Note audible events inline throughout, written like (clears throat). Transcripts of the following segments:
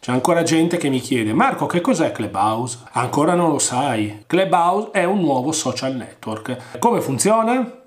C'è ancora gente che mi chiede Marco che cos'è Clubhouse? Ancora non lo sai. Clubhouse è un nuovo social network. Come funziona?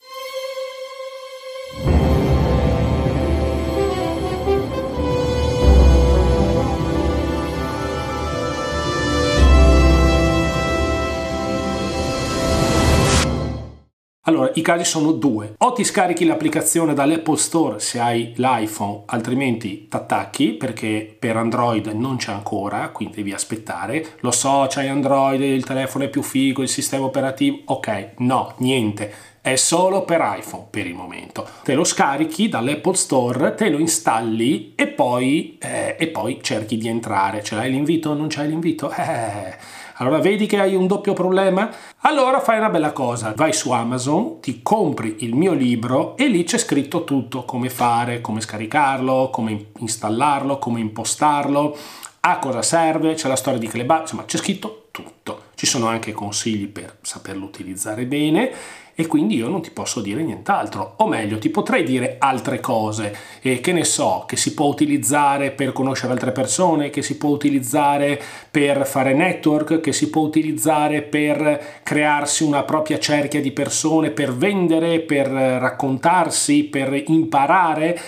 I casi sono due. O ti scarichi l'applicazione dall'Apple Store se hai l'iPhone, altrimenti t'attacchi perché per Android non c'è ancora, quindi devi aspettare. Lo so, c'hai Android, il telefono è più figo, il sistema operativo. Ok, no, niente. È solo per iPhone per il momento. Te lo scarichi dall'Apple Store, te lo installi e poi, eh, e poi cerchi di entrare. Ce l'hai l'invito? Non c'hai l'invito? (laughs) Eh allora vedi che hai un doppio problema? Allora fai una bella cosa, vai su Amazon, ti compri il mio libro e lì c'è scritto tutto, come fare, come scaricarlo, come installarlo, come impostarlo, a cosa serve, c'è la storia di Cleba, insomma c'è scritto tutto. Ci sono anche consigli per saperlo utilizzare bene e quindi io non ti posso dire nient'altro. O meglio, ti potrei dire altre cose, eh, che ne so, che si può utilizzare per conoscere altre persone, che si può utilizzare per fare network, che si può utilizzare per crearsi una propria cerchia di persone, per vendere, per raccontarsi, per imparare.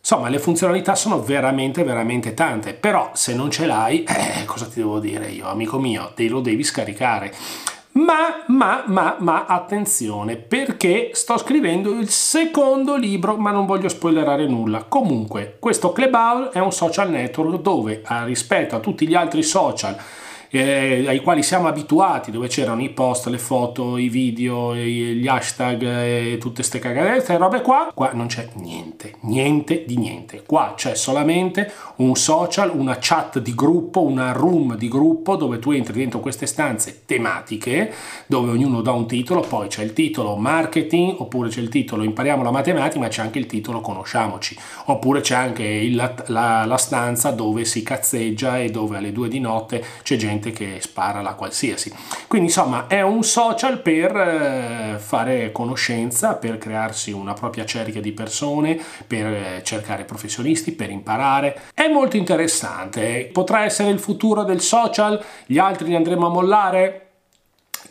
Insomma, le funzionalità sono veramente, veramente tante, però se non ce l'hai, eh, (clears throat) cosa ti devo dire io, amico mio, te lo devi scaricare. Ma, ma, ma, ma, attenzione, perché sto scrivendo il secondo libro, ma non voglio spoilerare nulla. Comunque, questo Clubhouse è un social network dove, rispetto a tutti gli altri social, eh, ai quali siamo abituati, dove c'erano i post, le foto, i video, gli hashtag e tutte queste cagadette e robe qua, qua non c'è niente, niente di niente. Qua c'è solamente un social, una chat di gruppo, una room di gruppo dove tu entri dentro queste stanze tematiche dove ognuno dà un titolo, poi c'è il titolo marketing, oppure c'è il titolo impariamo la matematica, ma c'è anche il titolo conosciamoci, oppure c'è anche il, la, la stanza dove si cazzeggia e dove alle due di notte c'è gente gente che spara la qualsiasi. Quindi insomma è un social per eh, fare conoscenza, per crearsi una propria cerchia di persone, per eh, cercare professionisti, per imparare. È molto interessante, potrà essere il futuro del social, gli altri li andremo a mollare?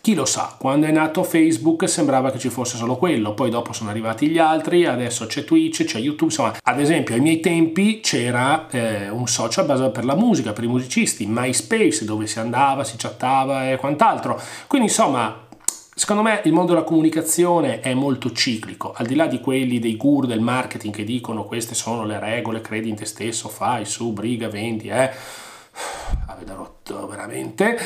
Chi lo sa, quando è nato Facebook sembrava che ci fosse solo quello, poi dopo sono arrivati gli altri, adesso c'è Twitch, c'è YouTube, insomma, ad esempio ai miei tempi c'era eh, un social basato per la musica, per i musicisti, MySpace, dove si andava, si chattava e quant'altro. Quindi insomma, Secondo me il mondo della comunicazione è molto ciclico, al di là di quelli dei guru del marketing che dicono queste sono le regole, credi in te stesso, fai su, briga, vendi, eh. Avete rotto veramente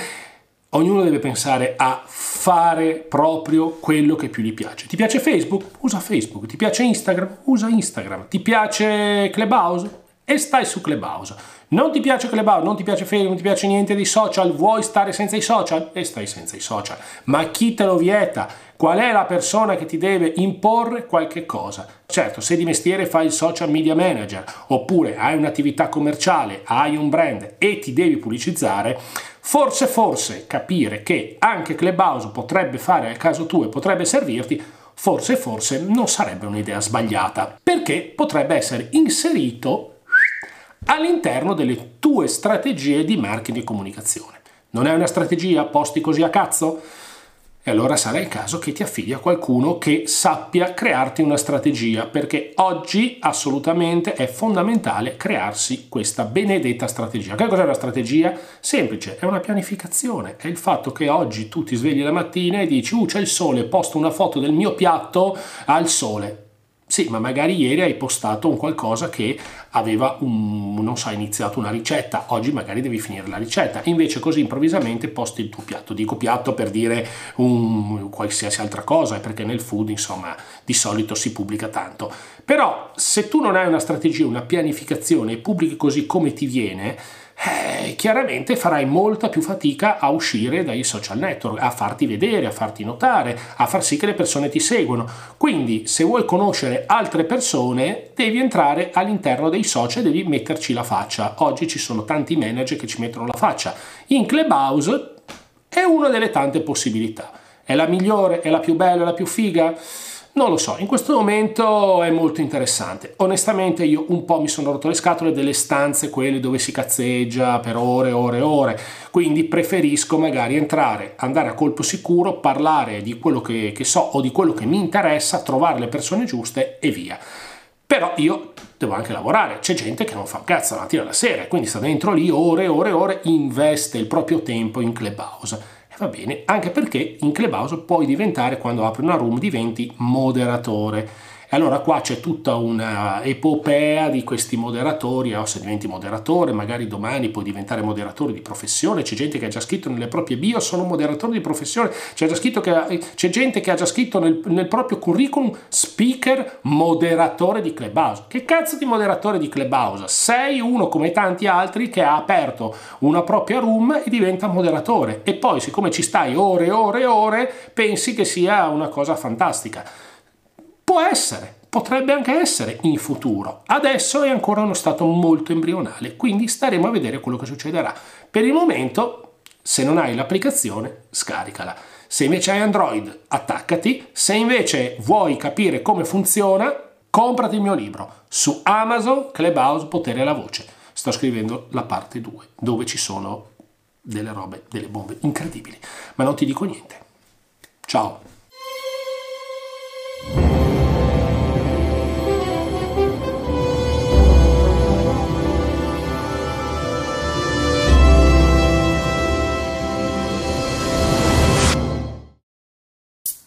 ognuno deve pensare a fare proprio quello che più gli piace. Ti piace Facebook? Usa Facebook. Ti piace Instagram? Usa Instagram. Ti piace Clubhouse? E stai su Clubhouse. Non ti piace Clubhouse, non ti piace Facebook, non ti piace niente dei social, vuoi stare senza i social? E stai senza i social. Ma chi te lo vieta? Qual è la persona che ti deve imporre qualche cosa? Certo, se di mestiere fai il social media manager, oppure hai un'attività commerciale, hai un brand e ti devi pubblicizzare, Forse, forse capire che anche Clubhouse potrebbe fare al caso tuo e potrebbe servirti, forse, forse non sarebbe un'idea sbagliata, perché potrebbe essere inserito all'interno delle tue strategie di marketing e comunicazione. Non è una strategia posti così a cazzo? E allora sarà il caso che ti affidi a qualcuno che sappia crearti una strategia, perché oggi assolutamente è fondamentale crearsi questa benedetta strategia. Che cos'è una strategia? Semplice, è una pianificazione, è il fatto che oggi tu ti svegli la mattina e dici, uh c'è il sole, posto una foto del mio piatto al sole sì, ma magari ieri hai postato un qualcosa che aveva un, non so, iniziato una ricetta, oggi magari devi finire la ricetta, invece così improvvisamente posti il tuo piatto. Dico piatto per dire un, qualsiasi altra cosa, perché nel food, insomma, di solito si pubblica tanto. Però se tu non hai una strategia, una pianificazione e pubblichi così come ti viene, eh, chiaramente farai molta più fatica a uscire dai social network, a farti vedere, a farti notare, a far sì che le persone ti seguono. Quindi se vuoi conoscere altre persone devi entrare all'interno dei social e devi metterci la faccia. Oggi ci sono tanti manager che ci mettono la faccia. In Clubhouse è una delle tante possibilità. È la migliore, è la più bella, è la più figa? Non lo so, in questo momento è molto interessante. Onestamente io un po' mi sono rotto le scatole delle stanze, quelle dove si cazzeggia per ore e ore e ore, quindi preferisco magari entrare, andare a colpo sicuro, parlare di quello che, che so o di quello che mi interessa, trovare le persone giuste e via. Però io devo anche lavorare, c'è gente che non fa un cazzo la mattina alla sera, quindi sta dentro lì ore e ore e ore, investe il proprio tempo in Clubhouse Va bene, anche perché in Clubhouse puoi diventare, quando apri una room, diventi moderatore. Allora qua c'è tutta una epopea di questi moderatori, oh, se diventi moderatore, magari domani puoi diventare moderatore di professione, c'è gente che ha già scritto nelle proprie bio, sono moderatore di professione, c'è, che, c'è gente che ha già scritto nel, nel, proprio curriculum speaker moderatore di Clubhouse. Che cazzo di moderatore di Clubhouse? Sei uno come tanti altri che ha aperto una propria room e diventa moderatore e poi siccome ci stai ore e ore e ore pensi che sia una cosa fantastica. Può essere, potrebbe anche essere in futuro. Adesso è ancora uno stato molto embrionale, quindi staremo a vedere quello che succederà. Per il momento, se non hai l'applicazione, scaricala. Se invece hai Android, attaccati. Se invece vuoi capire come funziona, comprati il mio libro su Amazon Clubhouse Potere alla Voce. Sto scrivendo la parte 2, dove ci sono delle robe, delle bombe incredibili. Ma non ti dico niente. Ciao!